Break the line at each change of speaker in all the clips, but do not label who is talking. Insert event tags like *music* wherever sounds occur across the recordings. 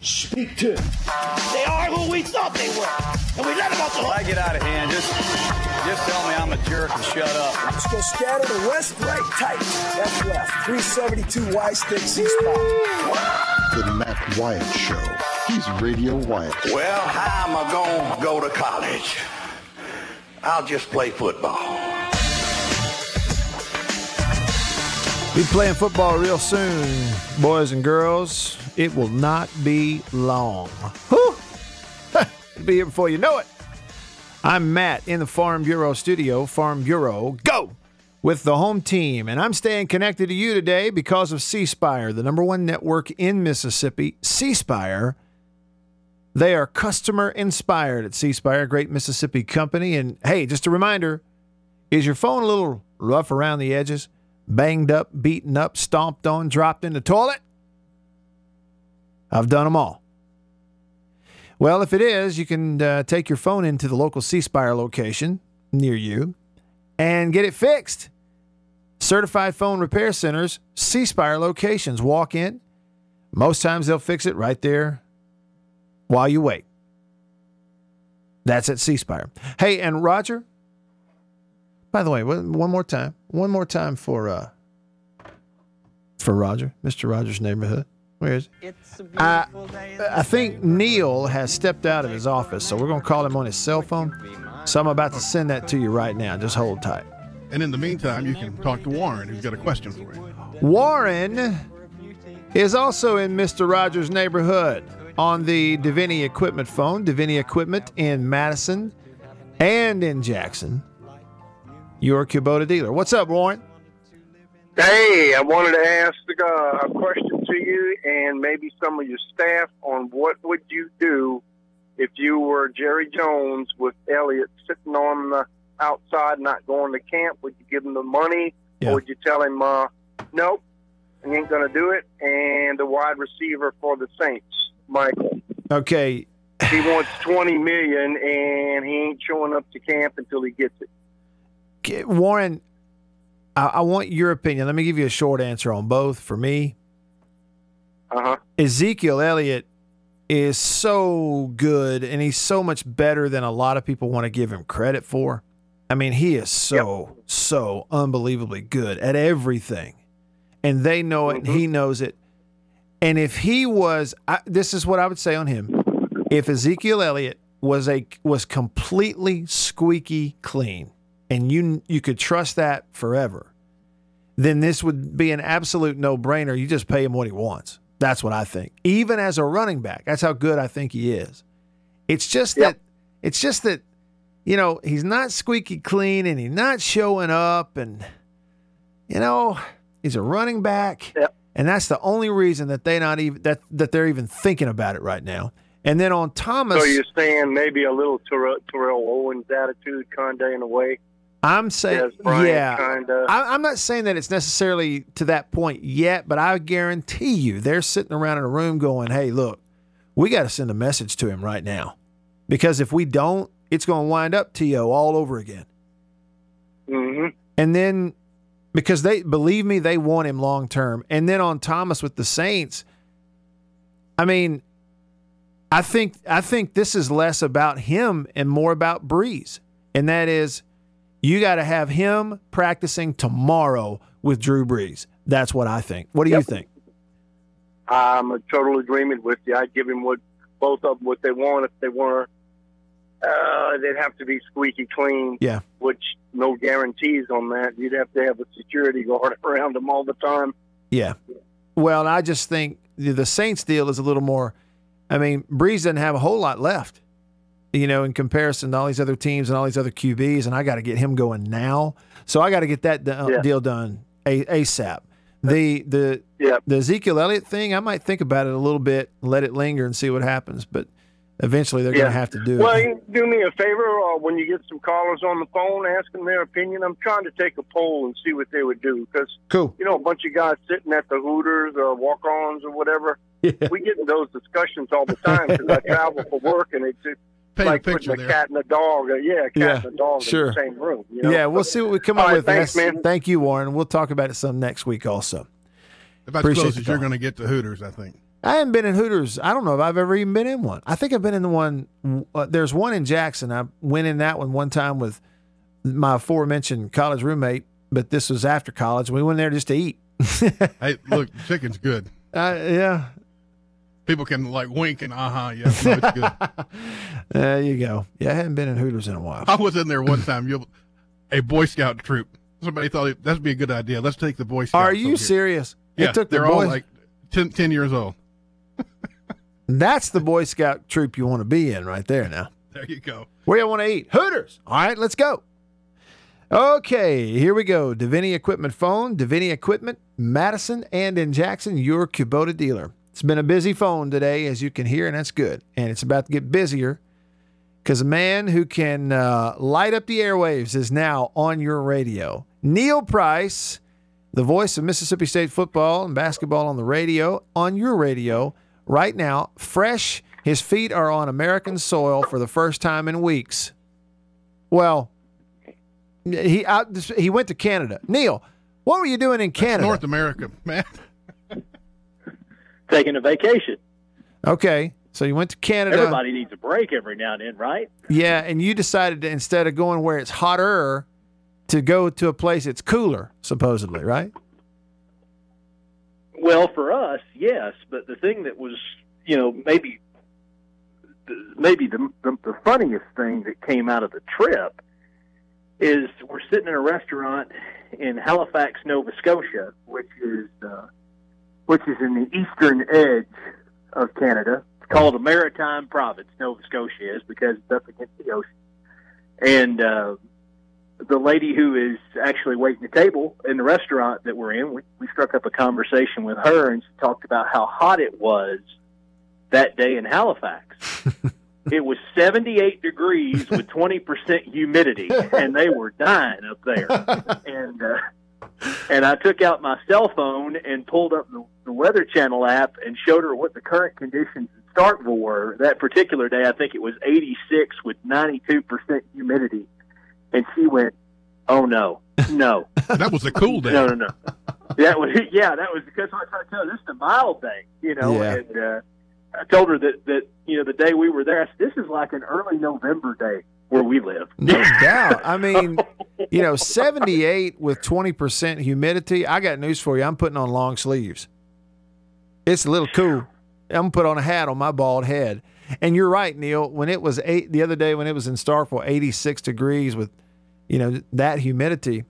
Speak to.
They are who we thought they were. And we let them off the
hook. I get out of hand, just just tell me I'm a jerk and shut up.
Let's go scatter the west, right, tight. That's left. 372 Y stick C spot.
The Matt Wyatt Show. He's Radio Wyatt.
Well, how am I going to go to college? I'll just play football.
Be playing football real soon, boys and girls. It will not be long. Whew. *laughs* Be here before you know it. I'm Matt in the Farm Bureau studio. Farm Bureau, go! With the home team. And I'm staying connected to you today because of C Spire, the number one network in Mississippi. C Spire. They are customer inspired at C Spire, great Mississippi company. And hey, just a reminder is your phone a little rough around the edges? Banged up, beaten up, stomped on, dropped in the toilet? I've done them all. Well, if it is, you can uh, take your phone into the local C Spire location near you and get it fixed. Certified phone repair centers, C Spire locations. Walk in. Most times they'll fix it right there while you wait. That's at C Spire. Hey, and Roger, by the way, one one more time, one more time for uh for Roger, Mr. Rogers' neighborhood. Where is he? I, I think Neil has stepped out of his office, so we're gonna call him on his cell phone. So I'm about to send that to you right now. Just hold tight.
And in the meantime, you can talk to Warren, who's got a question for you.
Warren is also in Mr. Rogers' neighborhood on the Deviney Equipment phone. Deviney Equipment in Madison and in Jackson. Your Kubota dealer. What's up, Warren?
Hey, I wanted to ask uh, a question to you and maybe some of your staff on what would you do if you were Jerry Jones with Elliott sitting on the outside, not going to camp? Would you give him the money,
Yeah.
or would you tell him, uh, nope, he ain't going to do it? And the wide receiver for the Saints, Michael,
Okay,
he wants twenty million, and he ain't showing up to camp until he gets it.
Warren, I, I want your opinion. Let me give you a short answer on both. For me,
Uh huh.
Ezekiel Elliott is so good and he's so much better than a lot of people want to give him credit for. I mean, he is so, so unbelievably good at everything. And they know it and he knows it. And if he was, I, this is what I would say on him. If Ezekiel Elliott was a was completely squeaky clean, and you you could trust that forever, then this would be an absolute no brainer. You just pay him what he wants. That's what I think. Even as a running back, that's how good I think he is. It's just
Yep.
that it's just that you know he's not squeaky clean and he's not showing up, and you know he's a running back,
Yep.
and that's the only reason that they not even that that they're even thinking about it right now. And then on Thomas,
So you're saying maybe a little Terrell, Terrell Owens attitude, of in a way.
I'm saying, yeah,
kinda.
I, I'm not saying that it's necessarily to that point yet, but I guarantee you they're sitting around in a room going, "Hey, look, we got to send a message to him right now, because if we don't, it's going to wind up to all over again."
hmm
And then because they believe me, they want him long term. And then on Thomas with the Saints, I mean, I think I think this is less about him and more about Brees. And that is you got to have him practicing tomorrow with Drew Brees. That's what I think. What do you think?
I'm a total agreement with you. I'd give him what both of them what they want. If they weren't, uh, they'd have to be squeaky clean.
Yeah.
Which no guarantees on that. You'd have to have a security guard *laughs* around them all the time.
Yeah. Well, I just think the the Saints deal is a little more. I mean, Brees doesn't have a whole lot left, you know, in comparison to all these other teams and all these other QBs, and I got to get him going now. So I got to get that do-
Yeah.
deal done a- ASAP. The the
Yeah.
the Ezekiel Elliott thing, I might think about it a little bit, let it linger, and see what happens. But eventually they're
Yeah.
going to have to do
Well,
it.
you do me a favor uh, when you get some callers on the phone, ask them their opinion. I'm trying to take a poll and see what they would do because
Cool.
you know a bunch of guys sitting at the Hooters or walk-ons or whatever.
Yeah.
We get in those discussions all the time because I travel for work and it's, it's
Paint
like
a picture
putting a
there.
cat and a dog. Uh, yeah, a cat
Yeah,
and a dog
sure.
in the same room. You know?
Yeah, we'll see what we come
All
up
right,
with.
thanks, man.
Thank you, Warren. We'll talk about it some next week also.
About
Appreciate
as
the
close as you're going to get to Hooters, I think.
I haven't been in Hooters. I don't know if I've ever even been in one. I think I've been in the one. Uh, there's one in Jackson. I went in that one one time with my aforementioned college roommate, but this was after college. We went there just to eat. *laughs*
Hey, look, chicken's good.
Uh, yeah,
People can like wink and uh huh. Yeah, no, *laughs*
there you go. Yeah, I hadn't been in Hooters in a while.
I was in there one time. You, a Boy Scout troop. Somebody thought that'd be a good idea. Let's take the Boy Scouts.
Are you serious?
Yeah,
took the
they're all
boys-
like 10, 10 years old. *laughs*
That's the Boy Scout troop you want to be in right there now.
There you go.
Where you want to eat? Hooters. All right, let's go. Okay, here we go. Deviney Equipment phone, Deviney Equipment, Madison and in Jackson, your Kubota dealer. It's been a busy phone today, as you can hear, and that's good. And it's about to get busier because a man who can uh, light up the airwaves is now on your radio. Neil Price, the voice of Mississippi State football and basketball on the radio, on your radio right now, fresh. His feet are on American soil for the first time in weeks. Well, he out, he went to Canada. Neil, what were you doing in Canada?
North America, *laughs* man.
Taking a vacation.
Okay, so you went to Canada.
Everybody needs a break every now and then, right?
Yeah, and you decided to instead of going where it's hotter, to go to a place that's cooler, supposedly, right?
Well, for us, yes. But the thing that was, you know, maybe maybe the, the the funniest thing that came out of the trip is we're sitting in a restaurant in Halifax, Nova Scotia, which is uh, which is in the eastern edge of Canada. It's called a maritime province. Nova Scotia is because it's up against the ocean, and uh, the lady who is actually waiting the table in the restaurant that we're in, we, we struck up a conversation with her, and she talked about how hot it was that day in Halifax. *laughs* it was 78 degrees with 20% humidity, and they were dying up there. *laughs* and uh, and I took out my cell phone and pulled up the, the Weather Channel app and showed her what the current conditions in Starkville were. That particular day, I think it was 86 with 92% humidity. And she went, "Oh no, no, *laughs*
That was a cool day.
no, no, no." That was *laughs* yeah, that was because I tried to tell her this is a mild day, you know.
Yeah.
And uh, I told her that that you know the day we were there, I said, this is like an early November day where we live.
No *laughs* doubt. I mean, you know, *laughs* 78 with 20% humidity. I got news for you. I'm putting on long sleeves. It's a little cool. I'm going to put on a hat on my bald head. And you're right, Neil. When it was eight the other day, when it was in Starkville, 86 degrees with, you know, that humidity,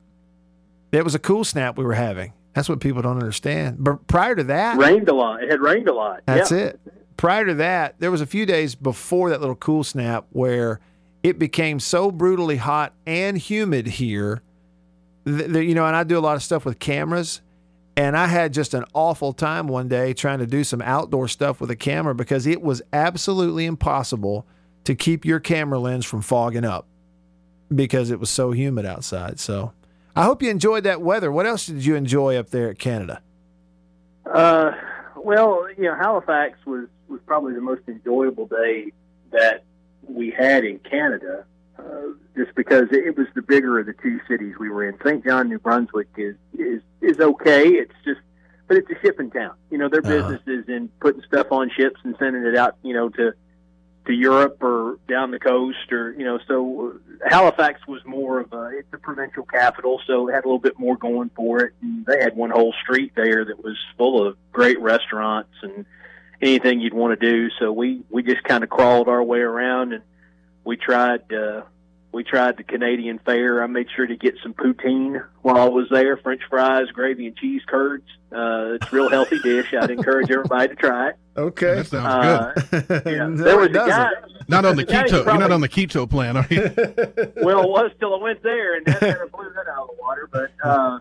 it was a cool snap we were having. That's what people don't understand. But prior to that,
rained a lot. It had rained a lot.
that's
yeah.
it. Prior to that, there was a few days before that little cool snap where it became so brutally hot and humid here. That, you know, and I do a lot of stuff with cameras, and I had just an awful time one day trying to do some outdoor stuff with a camera because it was absolutely impossible to keep your camera lens from fogging up because it was so humid outside. So I hope you enjoyed that weather. What else did you enjoy up there at Canada?
Uh, well, you know, Halifax was was probably the most enjoyable day that we had in Canada, uh, just because it was the bigger of the two cities we were in. St. John, New Brunswick is is is okay. It's just, but it's a shipping town. You know, their
Uh-huh.
business is in putting stuff on ships and sending it out. You know, to to Europe or down the coast or you know so uh, Halifax was more of a it's a provincial capital so it had a little bit more going for it and they had one whole street there that was full of great restaurants and anything you'd want to do so we we just kind of crawled our way around and we tried uh we tried the Canadian fare. I made sure to get some poutine while I was there, French fries, gravy, and cheese curds. Uh, it's a real healthy dish. I'd encourage everybody to try it.
Okay.
That sounds
Uh,
good. *laughs*
Yeah,
No,
there was a
doesn't.
guy.
Not on the *laughs*
guy you
keto. You're not on the keto plan, are you? *laughs*
well, it was till I went there, and that kind of blew that out of the water. But uh, y-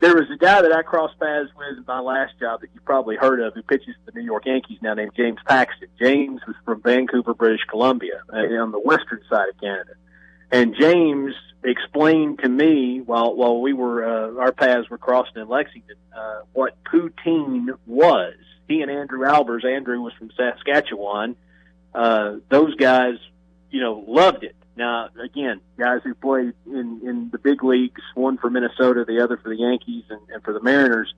there was a guy that I crossed paths with in my last job that you probably heard of who pitches the New York Yankees now named James Paxton. James was from Vancouver, British Columbia, uh, on the western side of Canada. And James explained to me while while we were uh, our paths were crossing in Lexington uh, what poutine was. He and Andrew Albers. Andrew was from Saskatchewan. Uh, those guys, you know, loved it. Now, again, guys who played in in the big leagues, one for Minnesota, the other for the Yankees, and, and for the Mariners.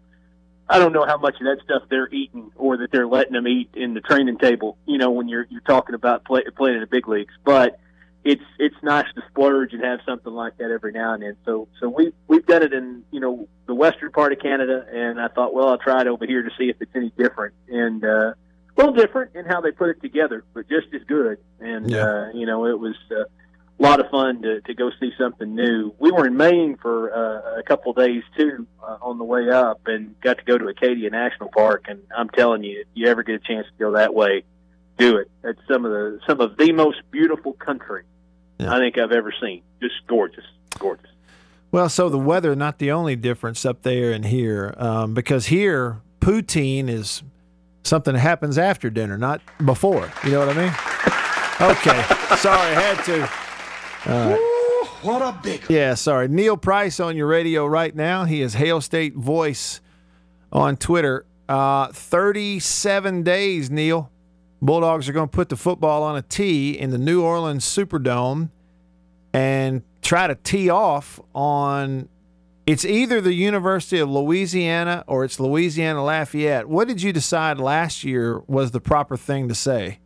I don't know how much of that stuff they're eating or that they're letting them eat in the training table. You know, when you're you're talking about play, playing in the big leagues, but it's it's nice to splurge and have something like that every now and then. So so we we've done it in you know the western part of Canada, and I thought, well, I'll try it over here to see if it's any different, and uh, a little different in how they put it together, but just as good. And
Yeah.
uh, you know, it was uh, a lot of fun to to go see something new. We were in Maine for uh, a couple of days too uh, on the way up, and got to go to Acadia National Park. And I'm telling you, if you ever get a chance to go that way, do it. It's some of the some of the most beautiful country I think I've ever seen. Just gorgeous, gorgeous.
Well, so the weather not the only difference up there and here, um, because here poutine is something that happens after dinner, not before. You know what I mean? Okay, sorry, I had to.
What a big
Yeah, sorry. Neil Price on your radio right now. He is Hail State Voice on Twitter. Uh, 37 days, Neil. Bulldogs are going to put the football on a tee in the New Orleans Superdome and try to tee off on. It's either the University of Louisiana or it's Louisiana Lafayette. What did you decide last year was the proper thing to say?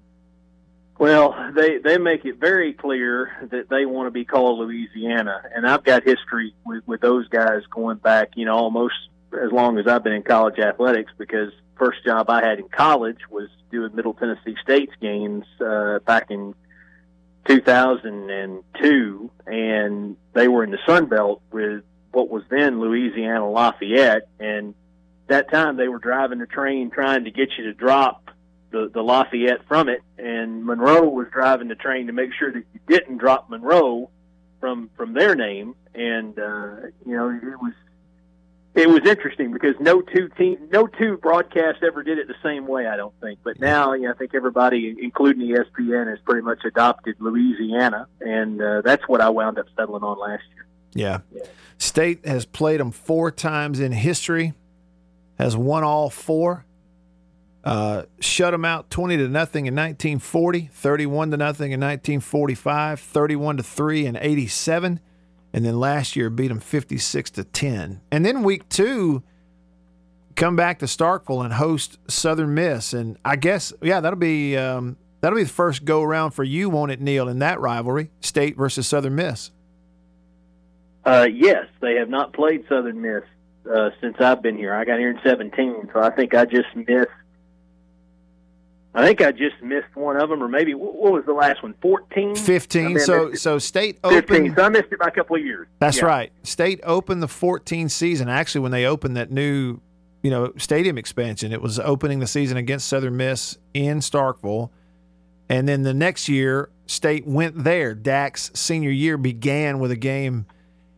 Well, they they make it very clear that they want to be called Louisiana, and I've got history with with those guys going back, you know, almost as long as I've been in college athletics. Because first job I had in college was doing Middle Tennessee State's games uh, back in 2002, and they were in the Sun Belt with what was then Louisiana Lafayette, and that time they were driving the train trying to get you to drop the, the Lafayette from it, and Monroe was driving the train to make sure that you didn't drop Monroe from from their name, and uh, you know it was it was interesting because no two team no two broadcasts ever did it the same way. I don't think, but now you know, I think everybody, including ESPN, has pretty much adopted Louisiana, and uh, that's what I wound up settling on last year.
Yeah. State has played them four times in history, has won all four. Uh, shut them out 20 to nothing in 1940, 31 to nothing in 1945, 31 to 3 in 87, and then last year beat them 56 to 10. And then week two, come back to Starkville and host Southern Miss. And I guess, yeah, that'll be um, that'll be the first go around for you, won't it, Neil, in that rivalry, State versus Southern Miss.
Uh, yes, they have not played Southern Miss uh, since I've been here. I got here in 17, so I think I just missed. I think I just missed one of them, or maybe what was the last one? 14,
15.
I mean, I
so so state
15.
opened.
So I missed it by a couple of years.
That's
Yeah.
right. State opened the 14 season. Actually, when they opened that new, you know, stadium expansion, it was opening the season against Southern Miss in Starkville, and then the next year, State went there. Dak's senior year began with a game.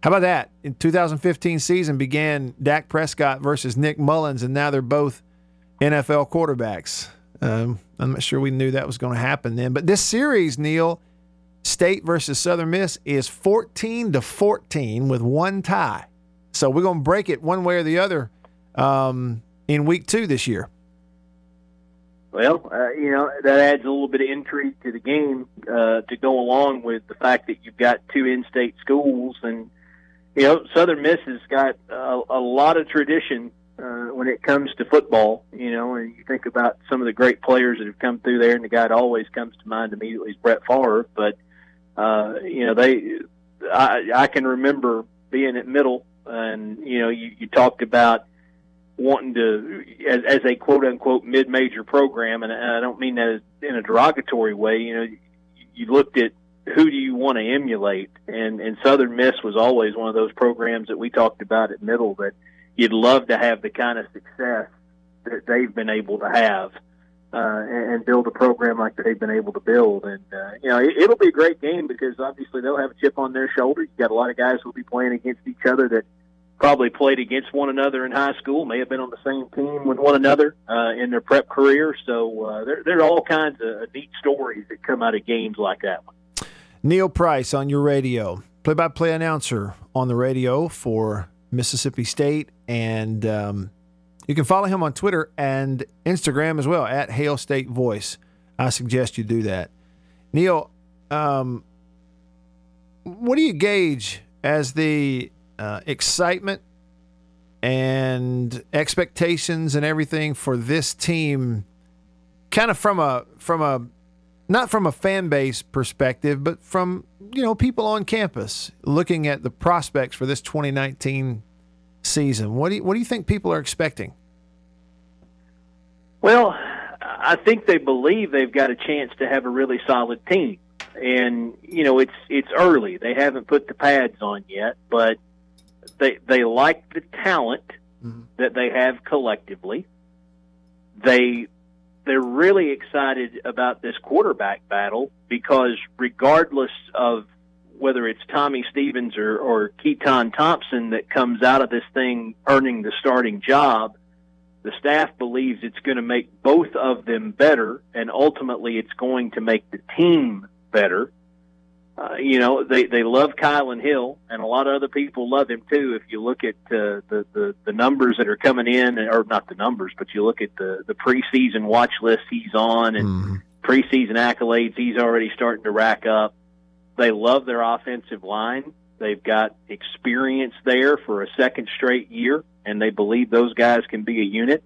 How about that? In 2015 season began Dak Prescott versus Nick Mullens, and now they're both NFL quarterbacks. Um, I'm not sure we knew that was going to happen then. But this series, Neil, State versus Southern Miss is 14 to 14 with one tie. So we're going to break it one way or the other um, in week two this year.
Well, uh, you know that adds a little bit of intrigue to the game uh, to go along with the fact that you've got two in-state schools, and you know Southern Miss has got a, a lot of tradition uh, when it comes to football. You know, and you think about some of the great players that have come through there, and the guy that always comes to mind immediately is Brett Favre. But uh, you know, they, I, I can remember being at middle, and you know, you, you talked about wanting to as, as a quote unquote mid major program, and I don't mean that in a derogatory way. You know, you, looked at who do you want to emulate, and and Southern Miss was always one of those programs that we talked about at middle that you'd love to have the kind of success that they've been able to have. Uh, and, build a program like they've been able to build, and uh, you know it, it'll be a great game because obviously they'll have a chip on their shoulder. You've got a lot of guys who'll be playing against each other that probably played against one another in high school, may have been on the same team with one another uh, in their prep career. So uh, there, there are all kinds of neat stories that come out of games like that one.
Neil Price on your radio, play by play announcer on the radio for Mississippi State. And um, you can follow him on Twitter and Instagram as well at Hail State Voice. I suggest you do that. Neil, um, what do you gauge as the uh, excitement and expectations and everything for this team kind of from a from a not from a fan base perspective but from you know people on campus looking at the prospects for this 2019 season what do you, what do you think people are expecting
well i think they believe they've got a chance to have a really solid team and you know it's it's early they haven't put the pads on yet but they they like the talent mm-hmm. that they have collectively. They they're really excited about this quarterback battle because regardless of whether it's Tommy Stevens or, or Keytaon Thompson that comes out of this thing earning the starting job, the staff believes it's going to make both of them better, and ultimately it's going to make the team better uh, you know, they they love Kylan Hill, and a lot of other people love him too. If you look at uh, the the the numbers that are coming in, or not the numbers, but you look at the the preseason watch list he's on, and mm-hmm. preseason accolades he's already starting to rack up. They love their offensive line. They've got experience there for a second straight year, and they believe those guys can be a unit.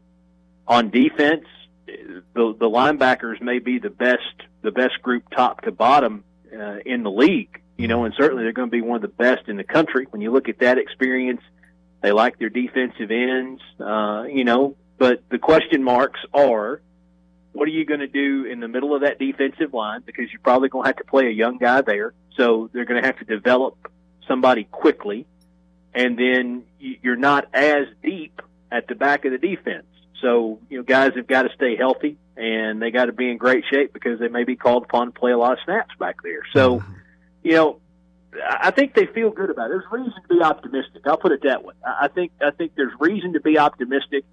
On defense, the the linebackers may be the best the best group top to bottom uh, in the league, you know, and certainly they're going to be one of the best in the country. When you look at that experience, they like their defensive ends, uh, you know, but the question marks are, what are you going to do in the middle of that defensive line? Because you're probably going to have to play a young guy there. So they're going to have to develop somebody quickly. And then you're not as deep at the back of the defense. So, you know, guys have got to stay healthy and they got to be in great shape because they may be called upon to play a lot of snaps back there. So, mm-hmm. you know, I think they feel good about it. There's reason to be optimistic. I'll put it that way. I think I think there's reason to be optimistic.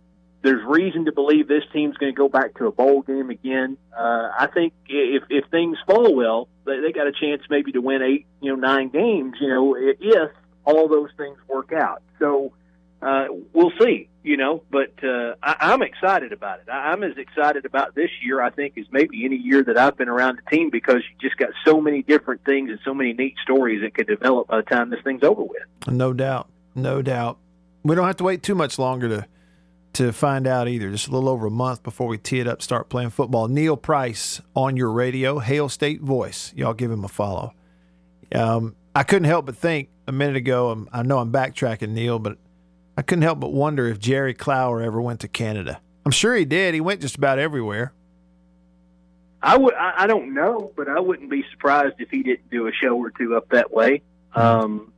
There's reason to believe this team's going to go back to a bowl game again. Uh, I think if if things fall well, they, they got a chance maybe to win eight, you know, nine games. You know, if all those things work out. So uh, we'll see, you know, but uh, I, I'm excited about it. I, I'm as excited about this year, I think, as maybe any year that I've been around the team because you just got so many different things and so many neat stories that could develop by the time this thing's over with.
No doubt, no doubt. We don't have to wait too much longer to to find out either. Just a little over a month before we tee it up, start playing football. Neil Price on your radio, Hail State Voice. Y'all give him a follow. Um, I couldn't help but think a minute ago. Um, I know I'm backtracking, Neil, but I couldn't help but wonder if Jerry Clower ever went to Canada. I'm sure he did. He went just about everywhere.
I would. I, don't know, but I wouldn't be surprised if he didn't do a show or two up that way. Um,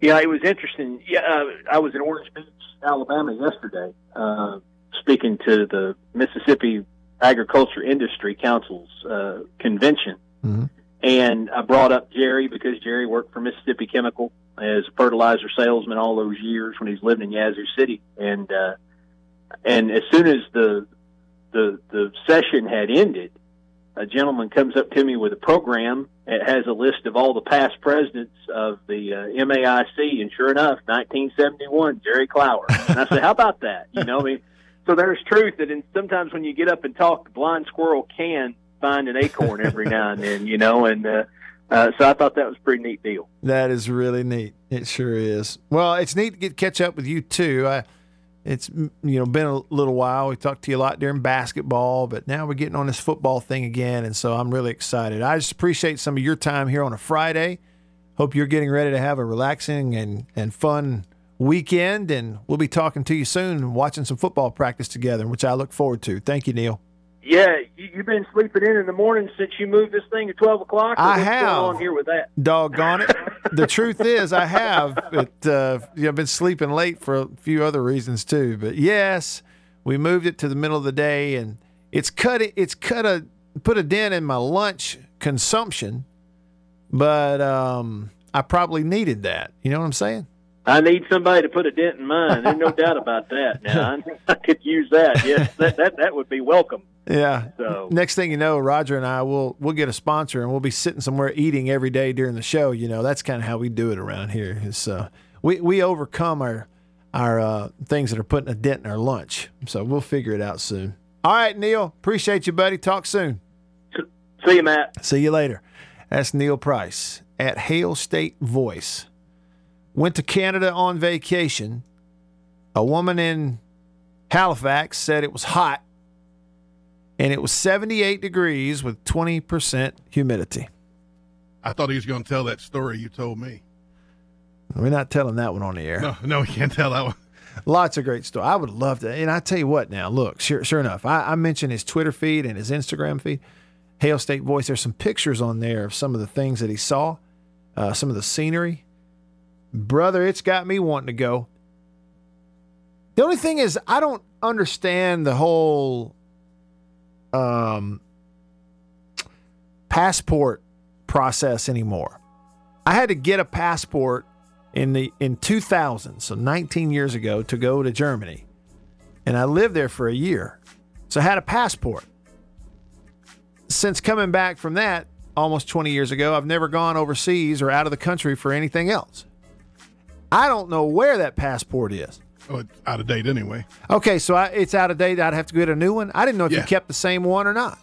yeah, it was interesting. Yeah, uh, I was in Orange Beach, Alabama yesterday, uh, speaking to the Mississippi Agriculture Industry Council's uh, convention, mm-hmm. And I brought up Jerry because Jerry worked for Mississippi Chemical as a fertilizer salesman all those years when he's lived in Yazoo City, and uh, and as soon as the the the session had ended, a gentleman comes up to me with a program. It has a list of all the past presidents of the uh, MAIC, and sure enough, 1971, Jerry Clower. And I said, "How about that?" You know, I mean, so there's truth that in, sometimes when you get up and talk, the blind squirrel can find an acorn every now and then. You know, and uh, uh, so I thought that was a pretty neat deal.
That is really neat. It sure is. Well, it's neat to get catch up with you too. I, it's you know been a little while. We talked to you a lot during basketball, but now we're getting on this football thing again, and so I'm really excited. I just appreciate some of your time here on a Friday. Hope you're getting ready to have a relaxing and and fun weekend, and we'll be talking to you soon, watching some football practice together, which I look forward to. Thank you, Neil.
Yeah, you, have been sleeping in in the morning since you moved this thing at twelve o'clock.
I have.
on here with that?
Doggone it! the truth is, I have. But uh, I've been sleeping late for a few other reasons too. But yes, we moved it to the middle of the day, and it's cut. It, it's cut a put a dent in my lunch consumption. But um, I probably needed that. You know what I'm saying?
I need somebody to put a dent in mine. There's no doubt about that. Now *laughs* I, could use that. Yes, that that, that would be welcome.
Yeah.
So-
next thing you know, Roger and I will we'll get a sponsor and we'll be sitting somewhere eating every day during the show. You know, that's kind of how we do it around here. Is uh, we we overcome our our uh, things that are putting a dent in our lunch. So we'll figure it out soon. All right, Neil. Appreciate you, buddy. Talk soon.
See you, Matt.
See you later. That's Neil Price at Hail State Voice. Went to Canada on vacation. A woman in Halifax said it was hot and it was 78 degrees with 20% humidity.
I thought he was going to tell that story you told me.
We're not telling that one on the air.
No, no, we can't tell that one.
Lots of great stories. I would love to. And I tell you what, now look, sure, sure enough, I, I mentioned his Twitter feed and his Instagram feed. Hail State Voice. There's some pictures on there of some of the things that he saw, uh, some of the scenery. Brother, it's got me wanting to go. The only thing is, I don't understand the whole um, passport process anymore. I had to get a passport in the in 2000, so 19 years ago, to go to Germany, and I lived there for a year, so I had a passport. Since coming back from that almost 20 years ago, I've never gone overseas or out of the country for anything else. I don't know where that passport is.
Oh, it's out of date anyway.
Okay, so I, it's out of date. I'd have to get a new one. I didn't know if you kept the same one or not.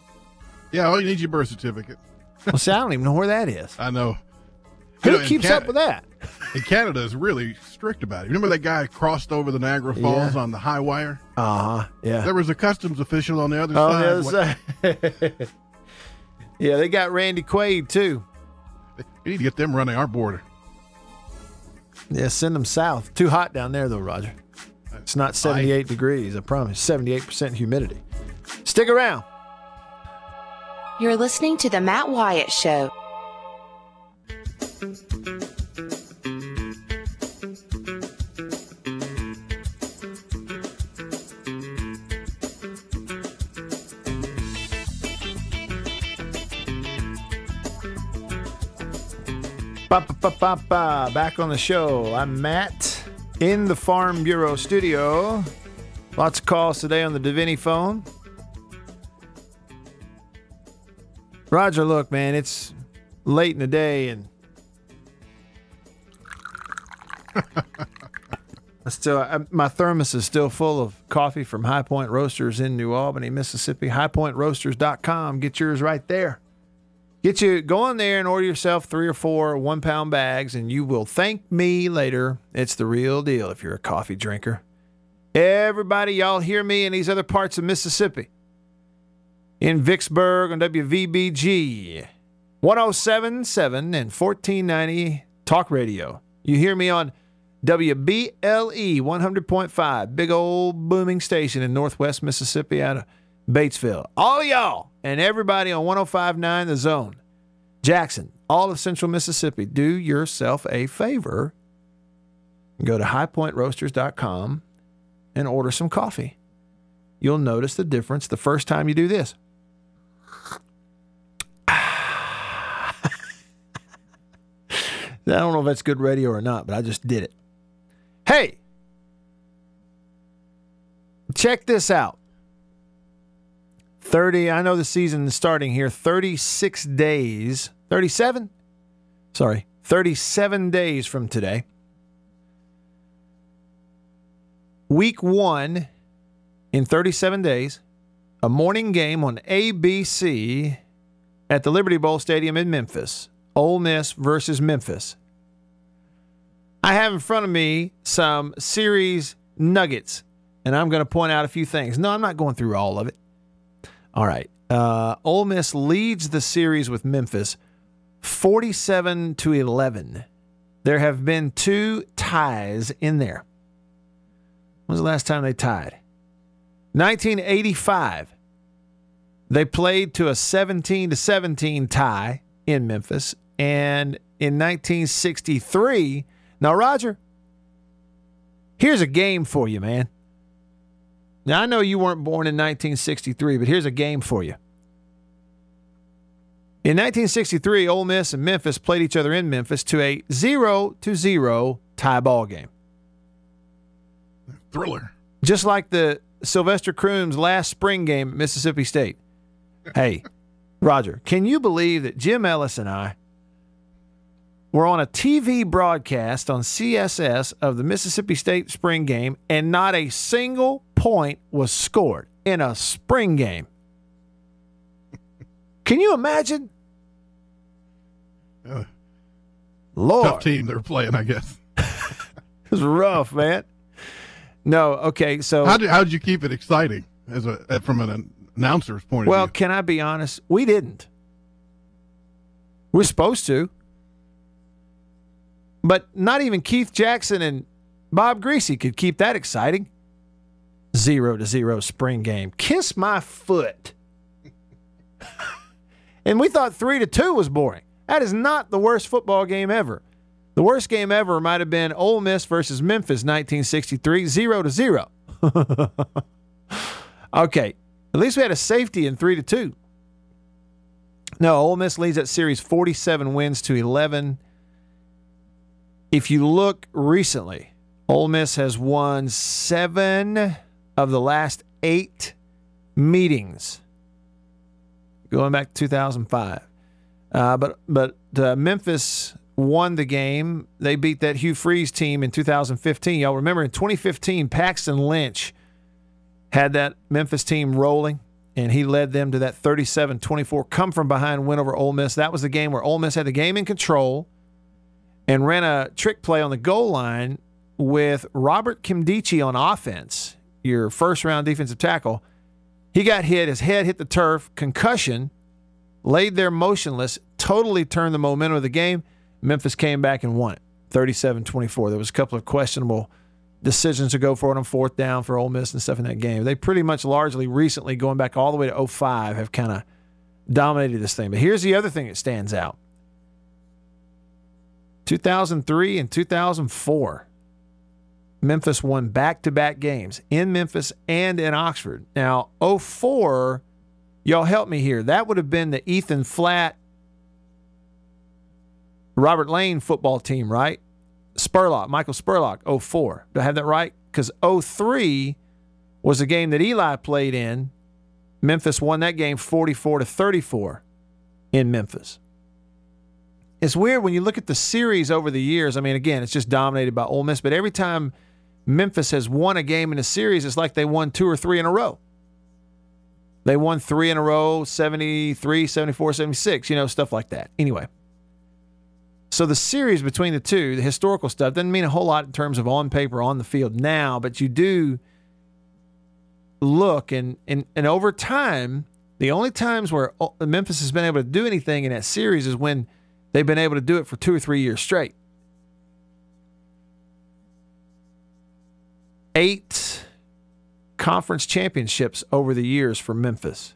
Yeah, all you need is your birth certificate. *laughs*
Well, see, I don't even know where that is.
I know.
Who
You know,
keeps
Can-
up with that? *laughs*
And Canada is really strict about it. Remember that guy crossed over the Niagara Falls
Yeah.
on the high wire?
Uh huh. Yeah.
There was a customs official on the other
On
side.
the other side. *laughs* yeah, they got Randy Quaid too.
We need to get them running our border.
Yeah, send them south. Too hot down there though, Roger. It's not 78 degrees. I promise. 78% humidity. Stick around.
You're listening to The Matt Wyatt Show.
Ba, ba, ba, ba, ba. Back on the show. I'm Matt in the Farm Bureau studio. Lots of calls today on the Deviney phone. Roger, look, man, it's late in the day and *laughs* still I, my thermos is still full of coffee from High Point Roasters in New Albany, Mississippi. HighPointRoasters.com. Get yours right there. Get you go on there and order yourself three or four one pound bags, and you will thank me later. It's the real deal if you're a coffee drinker. Everybody, y'all hear me in these other parts of Mississippi. In Vicksburg on WVBG 1077 and 1490 Talk Radio. You hear me on WBLE 100.5, big old booming station in Northwest Mississippi out of Batesville. All y'all and everybody on 1059 The Zone, Jackson, all of Central Mississippi, do yourself a favor. Go to highpointroasters.com and order some coffee. You'll notice the difference the first time you do this. I don't know if that's good radio or not, but I just did it. Hey, check this out. 30, I know the season is starting here. 36 days, 37? Sorry, 37 days from today. Week one in 37 days, a morning game on ABC at the Liberty Bowl Stadium in Memphis. Ole Miss versus Memphis. I have in front of me some series nuggets, and I'm going to point out a few things. No, I'm not going through all of it. All right. Uh, Ole Miss leads the series with Memphis 47 to 11. There have been two ties in there. When was the last time they tied? 1985. They played to a 17 to 17 tie in Memphis. And in 1963, now, Roger, here's a game for you, man. Now, I know you weren't born in 1963, but here's a game for you. In 1963, Ole Miss and Memphis played each other in Memphis to a 0 to 0 tie ball game.
Thriller.
Just like the Sylvester Croom's last spring game at Mississippi State. Hey, Roger, can you believe that Jim Ellis and I were on a TV broadcast on CSS of the Mississippi State spring game and not a single point was scored in a spring game? Can you imagine?
Uh,
Lord.
Tough team they were playing, I guess. *laughs*
It was rough, man. No, okay, so
How did how did you keep it exciting as a uh, from an announcer's point
Well,
of view?
Well, can I be honest? We didn't. We're supposed to. But not even Keith Jackson and Bob Griese could keep that exciting. Zero to zero spring game. Kiss my foot. *laughs* and we thought three to two was boring. That is not the worst football game ever. The worst game ever might have been Ole Miss versus Memphis 1963, zero to zero. *laughs* okay, at least we had a safety in three to two. No, Ole Miss leads that series 47 wins to 11. If you look recently, Ole Miss has won seven of the last eight meetings, going back to 2005. Uh, but but uh, Memphis won the game. They beat that Hugh Freeze team in 2015. Y'all remember in 2015, Paxton Lynch had that Memphis team rolling, and he led them to that 37 24 come from behind win over Ole Miss. That was the game where Ole Miss had the game in control and ran a trick play on the goal line with Robert Nkemdiche on offense, your first round defensive tackle. He got hit, his head hit the turf, concussion, laid there motionless, totally turned the momentum of the game. Memphis came back and won it 37 24. There was a couple of questionable decisions to go for it on fourth down for Ole Miss and stuff in that game. They pretty much largely recently, going back all the way to 05, have kind of dominated this thing. But here's the other thing that stands out 2003 and 2004. Memphis won back to back games in Memphis and in Oxford. Now, 04, y'all help me here. That would have been the Ethan Flatt, Robert Lane football team, right? Spurlock, Michael Spurlock, 04. Do I have that right? Because 03 was a game that Eli played in. Memphis won that game 44 to 34 in Memphis. It's weird when you look at the series over the years. I mean, again, it's just dominated by Ole Miss, but every time Memphis has won a game in a series, it's like they won two or three in a row. They won three in a row 73, 74, 76, you know, stuff like that. Anyway. So the series between the two, the historical stuff, doesn't mean a whole lot in terms of on paper, on the field now, but you do look and and, and over time, the only times where Memphis has been able to do anything in that series is when they've been able to do it for two or three years straight. Eight conference championships over the years for Memphis.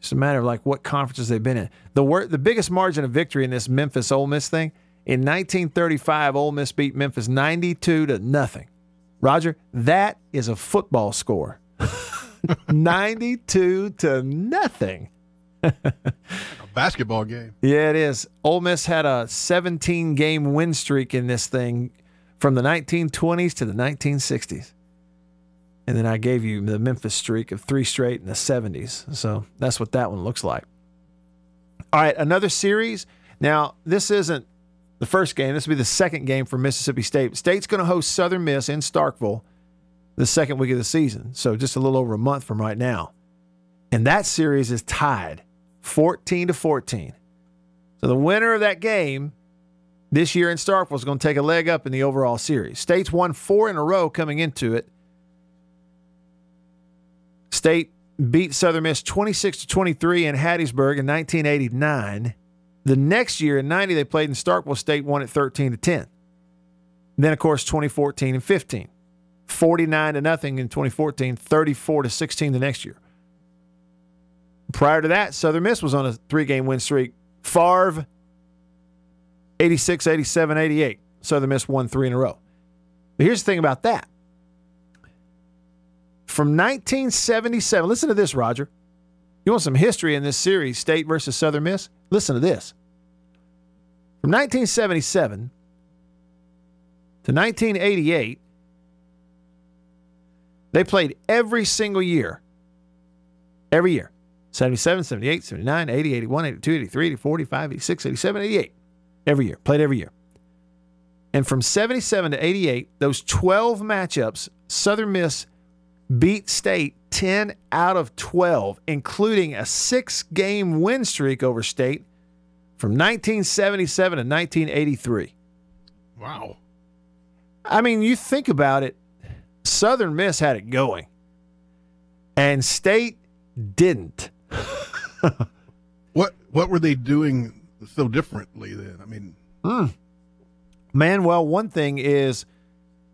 It's a matter of like what conferences they've been in. The wor- the biggest margin of victory in this Memphis Ole Miss thing in 1935, Ole Miss beat Memphis 92 to nothing. Roger, that is a football score. *laughs* 92 to nothing.
A basketball game.
Yeah, it is. Ole Miss had a 17 game win streak in this thing from the 1920s to the 1960s. And then I gave you the Memphis streak of three straight in the 70s. So that's what that one looks like. All right, another series. Now, this isn't the first game. This will be the second game for Mississippi State. State's going to host Southern Miss in Starkville the second week of the season. So just a little over a month from right now. And that series is tied 14 to 14. So the winner of that game this year in Starkville is going to take a leg up in the overall series. State's won four in a row coming into it. State beat Southern Miss 26 to 23 in Hattiesburg in 1989. The next year in 90 they played in Starkville State won it 13 to 10. Then of course 2014 and 15. 49 to nothing in 2014, 34 to 16 the next year. Prior to that, Southern Miss was on a three-game win streak. Favre 86, 87, 88. Southern Miss won 3 in a row. But here's the thing about that. From 1977, listen to this, Roger. You want some history in this series, State versus Southern Miss? Listen to this. From 1977 to 1988, They played every single year. Every year. 77, 78, 79, 80, 81, 82, 83, 84, 85, 86, 87, 88. Every year. Played every year. And from 77 to 88, those 12 matchups, Southern Miss beat State 10 out of 12, including a six game win streak over State from 1977 to 1983.
Wow.
I mean, you think about it, Southern Miss had it going, and State didn't. *laughs*
What what were they doing so differently then? I mean,
Mm. Man, well, one thing is,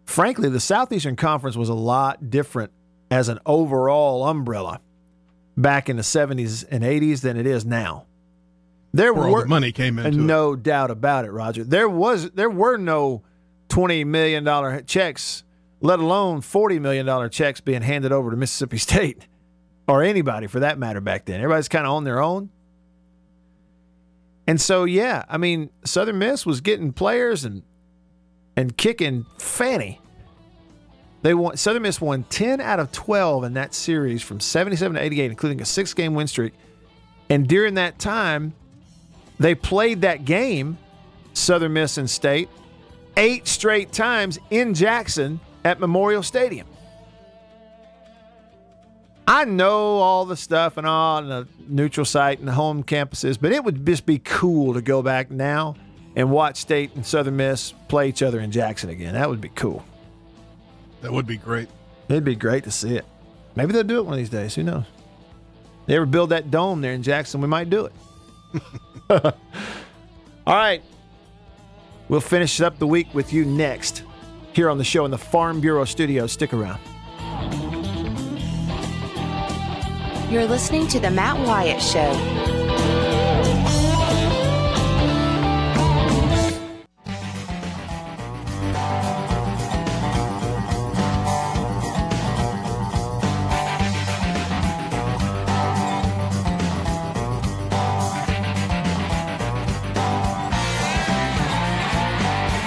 frankly, the Southeastern Conference was a lot different as an overall umbrella back in the 70s and 80s than it is now. There were
the money came into it.
no doubt about it, Roger. There was there were no 20 million dollar checks, let alone 40 million dollar checks being handed over to Mississippi *laughs* State or anybody for that matter back then. Everybody's kind of on their own. And so, yeah, I mean, Southern Miss was getting players and and kicking Fanny. They won. Southern Miss won 10 out of 12 in that series from 77 to 88, including a six-game win streak. And during that time, they played that game, Southern Miss and State, eight straight times in Jackson at Memorial Stadium. I know all the stuff and all and the neutral site and the home campuses, but it would just be cool to go back now and watch State and Southern Miss play each other in Jackson again. That would be cool.
that would be great.
It'd be great to see it. Maybe they'll do it one of these days. Who knows? They ever build that dome there in Jackson, we might do it. *laughs* All right. We'll finish up the week with you next here on the show in the Farm Bureau studio. Stick around.
You're listening to The Matt Wyatt Show.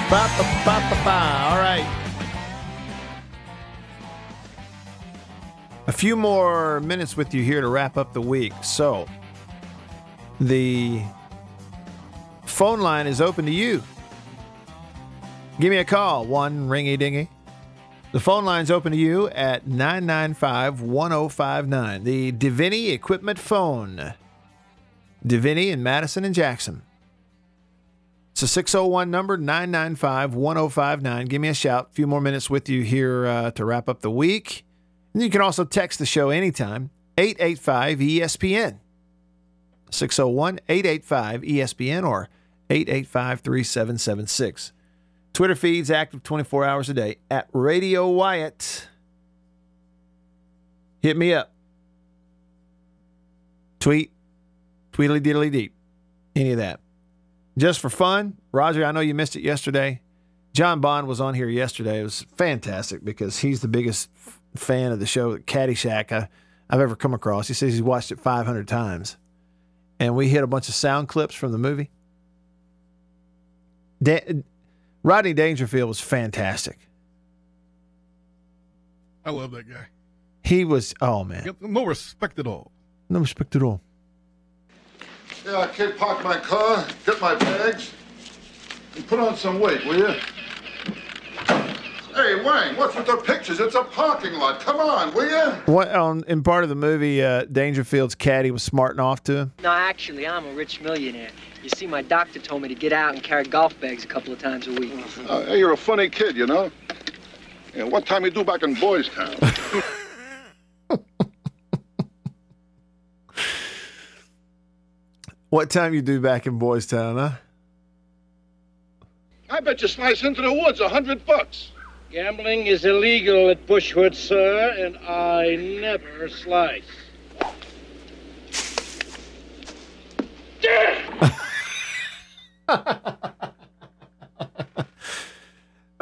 Ba, ba, ba, few more minutes with you here to wrap up the week. So, the phone line is open to you. Give me a call, one ringy dingy. The phone line's open to you at 995 1059. The Deviney Equipment Phone. Deviney in Madison and Jackson. It's a 601 number, 995 1059. Give me a shout. A few more minutes with you here uh, to wrap up the week. And you can also text the show anytime, 885 ESPN. 601 885 ESPN or 885 3776. Twitter feeds active 24 hours a day at Radio Wyatt. Hit me up. Tweet, tweedly diddly deep. Any of that. Just for fun, Roger, I know you missed it yesterday. John Bond was on here yesterday. It was fantastic because he's the biggest fan of the show, Caddyshack, I, I've ever come across. He says he's watched it 500 times. And we hit a bunch of sound clips from the movie. Da- Rodney Dangerfield was fantastic.
I love that guy.
He was, oh man,
no respect at all.
no respect at all.
Yeah, I can't park my car, get my bags, and put on some weight, will you? Hey, Wang, what's with the pictures? It's a parking lot. Come on, will you?
What on in part of the movie, uh, Dangerfield's caddy was smarting off to him.
No, actually, I'm a rich millionaire. You see, my doctor told me to get out and carry golf bags a couple of times a week.
Uh, hey, you're a funny kid, you know. Yeah, what time you do back in Boys Town? *laughs*
What time you do back in Boys Town, huh?
I bet you slice into the woods a hundred bucks.
Gambling is illegal at Bushwood, sir, and I never slice. *laughs*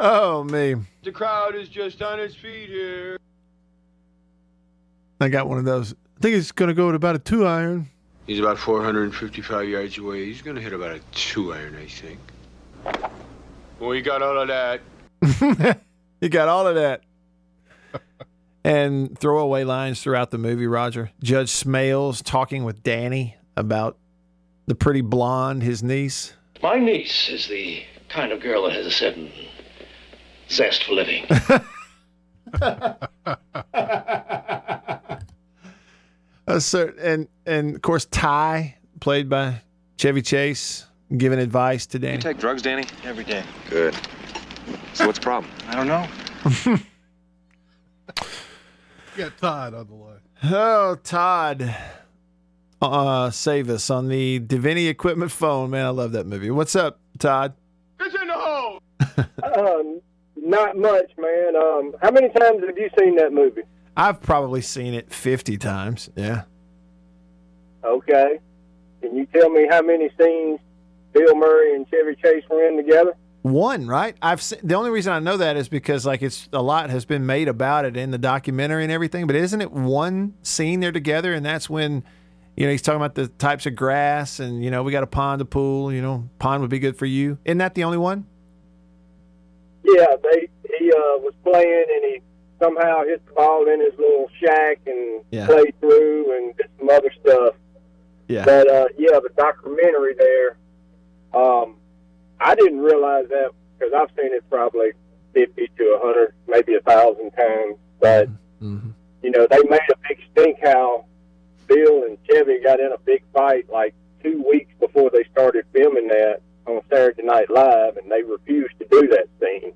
Oh me.
The crowd is just on its feet here.
I got one of those. I think it's gonna go at about a two iron.
He's about 455 yards away. He's going to hit about a two iron, I think. Well, you got all of that. *laughs*
you got all of that. *laughs* And throwaway lines throughout the movie, Roger. Judge Smails talking with Danny about the pretty blonde, his niece.
My niece is the kind of girl that has a certain zest for living. *laughs*
Uh, so, and and of course Ty, played by Chevy Chase, giving advice to Danny.
You take drugs, Danny?
Every day.
Good. So what's the problem?
I don't know. *laughs*
You got Todd on the line.
Oh, Todd. Uh, save us on the Deviney Equipment phone. Man, I love that movie. What's up, Todd? *laughs*
Um, not much, man. Um, how many times have you seen that movie?
I've probably seen it 50 times. Yeah.
Okay. Can you tell me how many scenes Bill Murray and Chevy Chase were in together?
One, right? I've seen, the only reason I know that is because like it's a lot has been made about it in the documentary and everything, but isn't it one scene they're together and that's when you know, he's talking about the types of grass and you know, we got a pond, a pool, you know, pond would be good for you. Isn't that the only one?
Yeah, they he uh, was playing and he somehow hit the ball in his little shack and
Yeah.
played through and did some other stuff.
Yeah.
But uh, yeah, the documentary there, um, I didn't realize that because I've seen it probably fifty to a hundred, maybe a thousand times. But
Mm-hmm.
you know, they made a big stink how Bill and Chevy got in a big fight like two weeks before they started filming that on Saturday Night Live, and they refused to do that scene.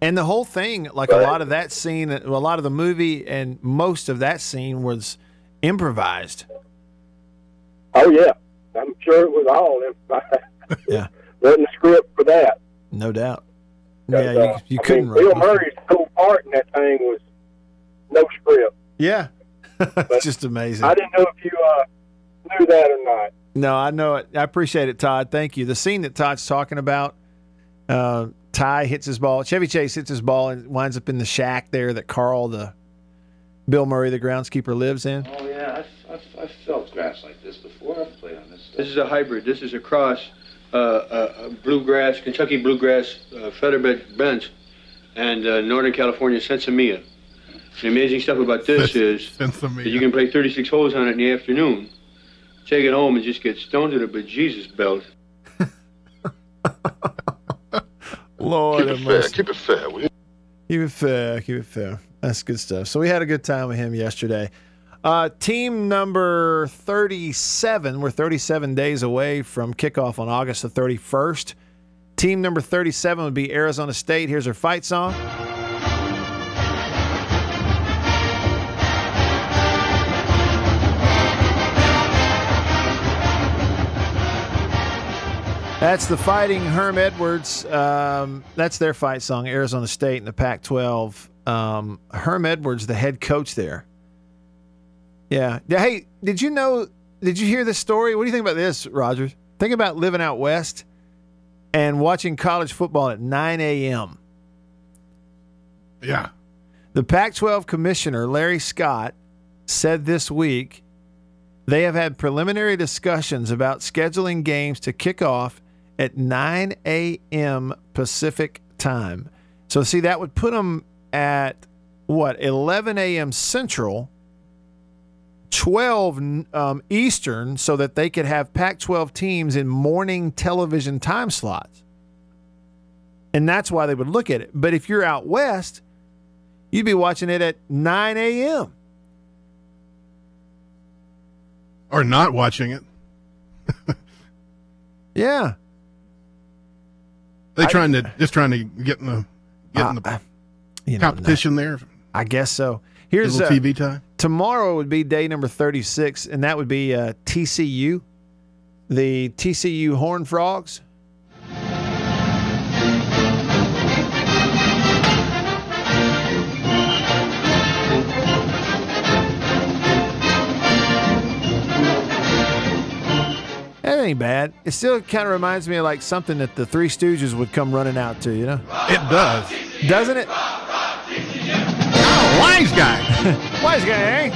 And the whole thing, like a lot of that scene, a lot of the movie and most of that scene was improvised.
Oh yeah, I'm sure it was all improvised. *laughs*
Yeah. *laughs*
wasn't a script for that.
No doubt. Yeah, you,
uh,
you
I
couldn't
mean, Bill. Murray's whole part in that thing was no script.
Yeah. *laughs* it's just amazing.
I didn't know if you uh, knew that or not.
No, I know it. I appreciate it, Todd. Thank you. The scene that Todd's talking about, uh, Ty hits his ball. Chevy Chase hits his ball and winds up in the shack there that Carl, the Bill Murray, the groundskeeper, lives in.
Oh yeah, I've, I've, I've felt grass like this before. I've played on this. Stuff.
This is a hybrid. This is a cross, bluegrass, Kentucky bluegrass, uh, featherbed bent, and uh, Northern California sinsemilla. The amazing stuff about this is that you can play 36 holes on it in the afternoon, take it home and just get stoned to the bejesus belt. *laughs*
Lord,
Keep it fair. Keep it fair. will you?
Keep it fair. Keep it fair. That's good stuff. So we had a good time with him yesterday. Uh, team number 37. We're 37 days away from kickoff on August the 31st. Team number 37 would be Arizona State. Here's our fight song. That's the Fighting Herm Edwards. Um, that's their fight song, Arizona State in the Pac 12. Um, Herm Edwards, the head coach there. Yeah. Hey, did you know, did you hear this story? What do you think about this, Rogers? Think about living out west and watching college football at 9 a.m.
Yeah.
The Pac 12 commissioner, Larry Scott, said this week they have had preliminary discussions about scheduling games to kick off at 9 a.m. Pacific time. So, see, that would put them at what, 11 a.m. Central, 12 um, Eastern, so that they could have Pac 12 teams in morning television time slots. And that's why they would look at it. But if you're out west, you'd be watching it at 9 a.m.
Or not watching it. *laughs*
Yeah.
They trying to just trying to get in the get in the
Uh, know,
competition there.
I guess so. Here's a
little
uh,
TV time.
Tomorrow would be day number 36, and that would be uh, TCU, the TCU Horn Frogs. That ain't bad. It still kind of reminds me of like something that the Three Stooges would come running out to, you know?
It does.
Doesn't it?
Wise guy. *laughs*
wise guy, eh?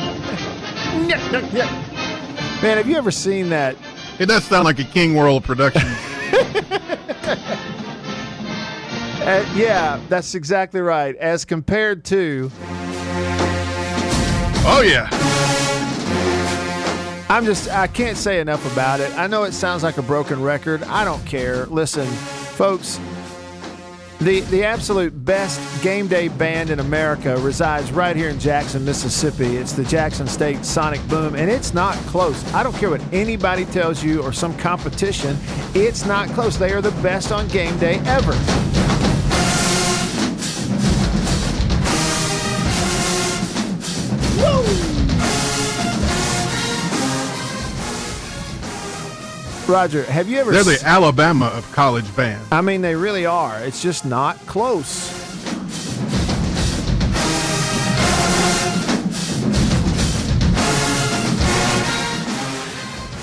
*laughs* Man, have you ever seen that?
It does sound like a King World production. *laughs*
Uh, yeah, that's exactly right. As compared to.
Oh, yeah.
I'm just, I can't say enough about it. I know it sounds like a broken record. I don't care. Listen, folks, the, the absolute best game day band in America resides right here in Jackson, Mississippi. It's the Jackson State Sonic Boom, and it's not close. I don't care what anybody tells you or some competition, it's not close. They are the best on game day ever. Roger, have you ever?
They're the Alabama of college bands.
I mean, they really are. It's just not close.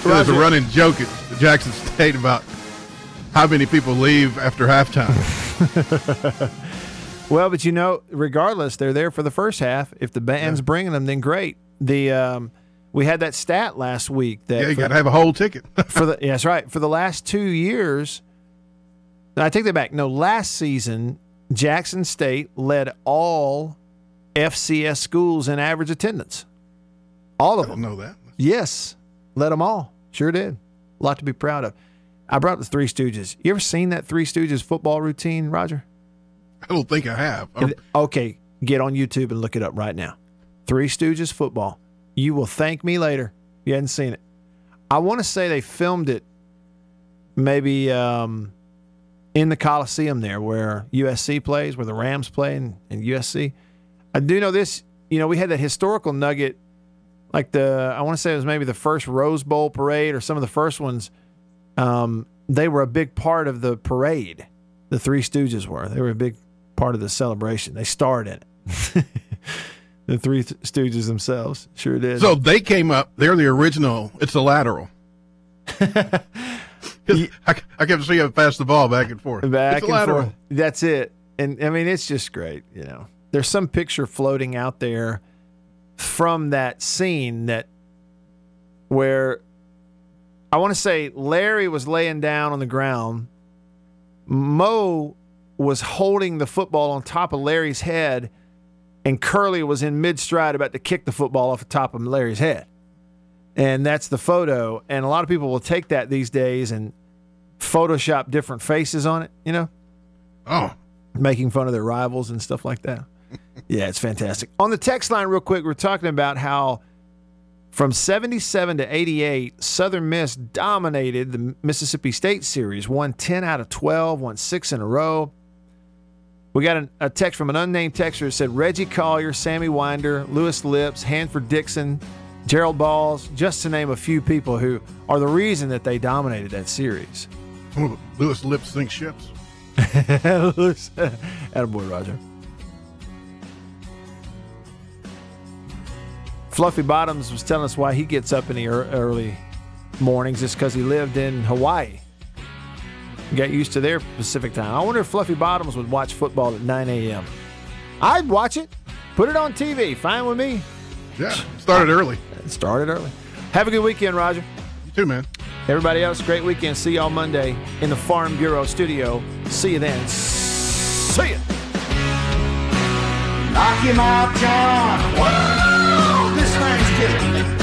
There's a running joke at Jackson State about how many people leave after halftime. *laughs*
Well, but you know, regardless, they're there for the first half. If the band's bringing them, then great. The um, we had that stat last week that
yeah, you got to have a whole ticket. *laughs*
for the yeah, that's right. For the last two years, I take that back. No, last season, Jackson State led all FCS schools in average attendance. All of them.
know that.
Yes, led them all. Sure did. A lot to be proud of. I brought the Three Stooges. You ever seen that Three Stooges football routine, Roger?
I don't think I have.
Okay, get on YouTube and look it up right now. Three Stooges football. You will thank me later. You hadn't seen it. I want to say they filmed it maybe um, in the Coliseum there where USC plays, where the Rams play and USC. I do know this. You know, we had that historical nugget, like the, I want to say it was maybe the first Rose Bowl parade or some of the first ones. Um, they were a big part of the parade. The Three Stooges were. They were a big part of the celebration. They starred in it. *laughs* the Three Stooges themselves sure did.
So they came up. They're the original. It's the lateral. *laughs* 'Cause I, I kept seeing them pass the ball back and forth.
back
it's
and
lateral.
forth. That's it. And I mean, it's just great. You know, there's some picture floating out there from that scene that where I want to say Larry was laying down on the ground. Moe was holding the football on top of Larry's head, and Curly was in mid stride about to kick the football off the top of Larry's head. And that's the photo. And a lot of people will take that these days and Photoshop different faces on it, you know?
Oh.
Making fun of their rivals and stuff like that. *laughs* yeah, it's fantastic. On the text line, real quick, we're talking about how from 77 to 88, Southern Miss dominated the Mississippi State Series, won 10 out of 12, won six in a row. We got an, a text from an unnamed texter that said Reggie Collier, Sammy Winder, Louis Lipps, Hanford Dixon, Gerald Balls, just to name a few people who are the reason that they dominated that series.
Louis Lipps sink ships. *laughs*
Louis, attaboy, Roger. Fluffy Bottoms was telling us why he gets up in the early mornings just because he lived in Hawaii. Got used to their Pacific time. I wonder if Fluffy Bottoms would watch football at 9 a.m. I'd watch it. Put it on TV. Fine with me.
Yeah, started early.
Started early. Have a good weekend, Roger.
You too, man.
Everybody else, great weekend. See y'all Monday in the Farm Bureau studio. See you then. See ya.
Knock him out, John. Whoa, this Thanksgiving.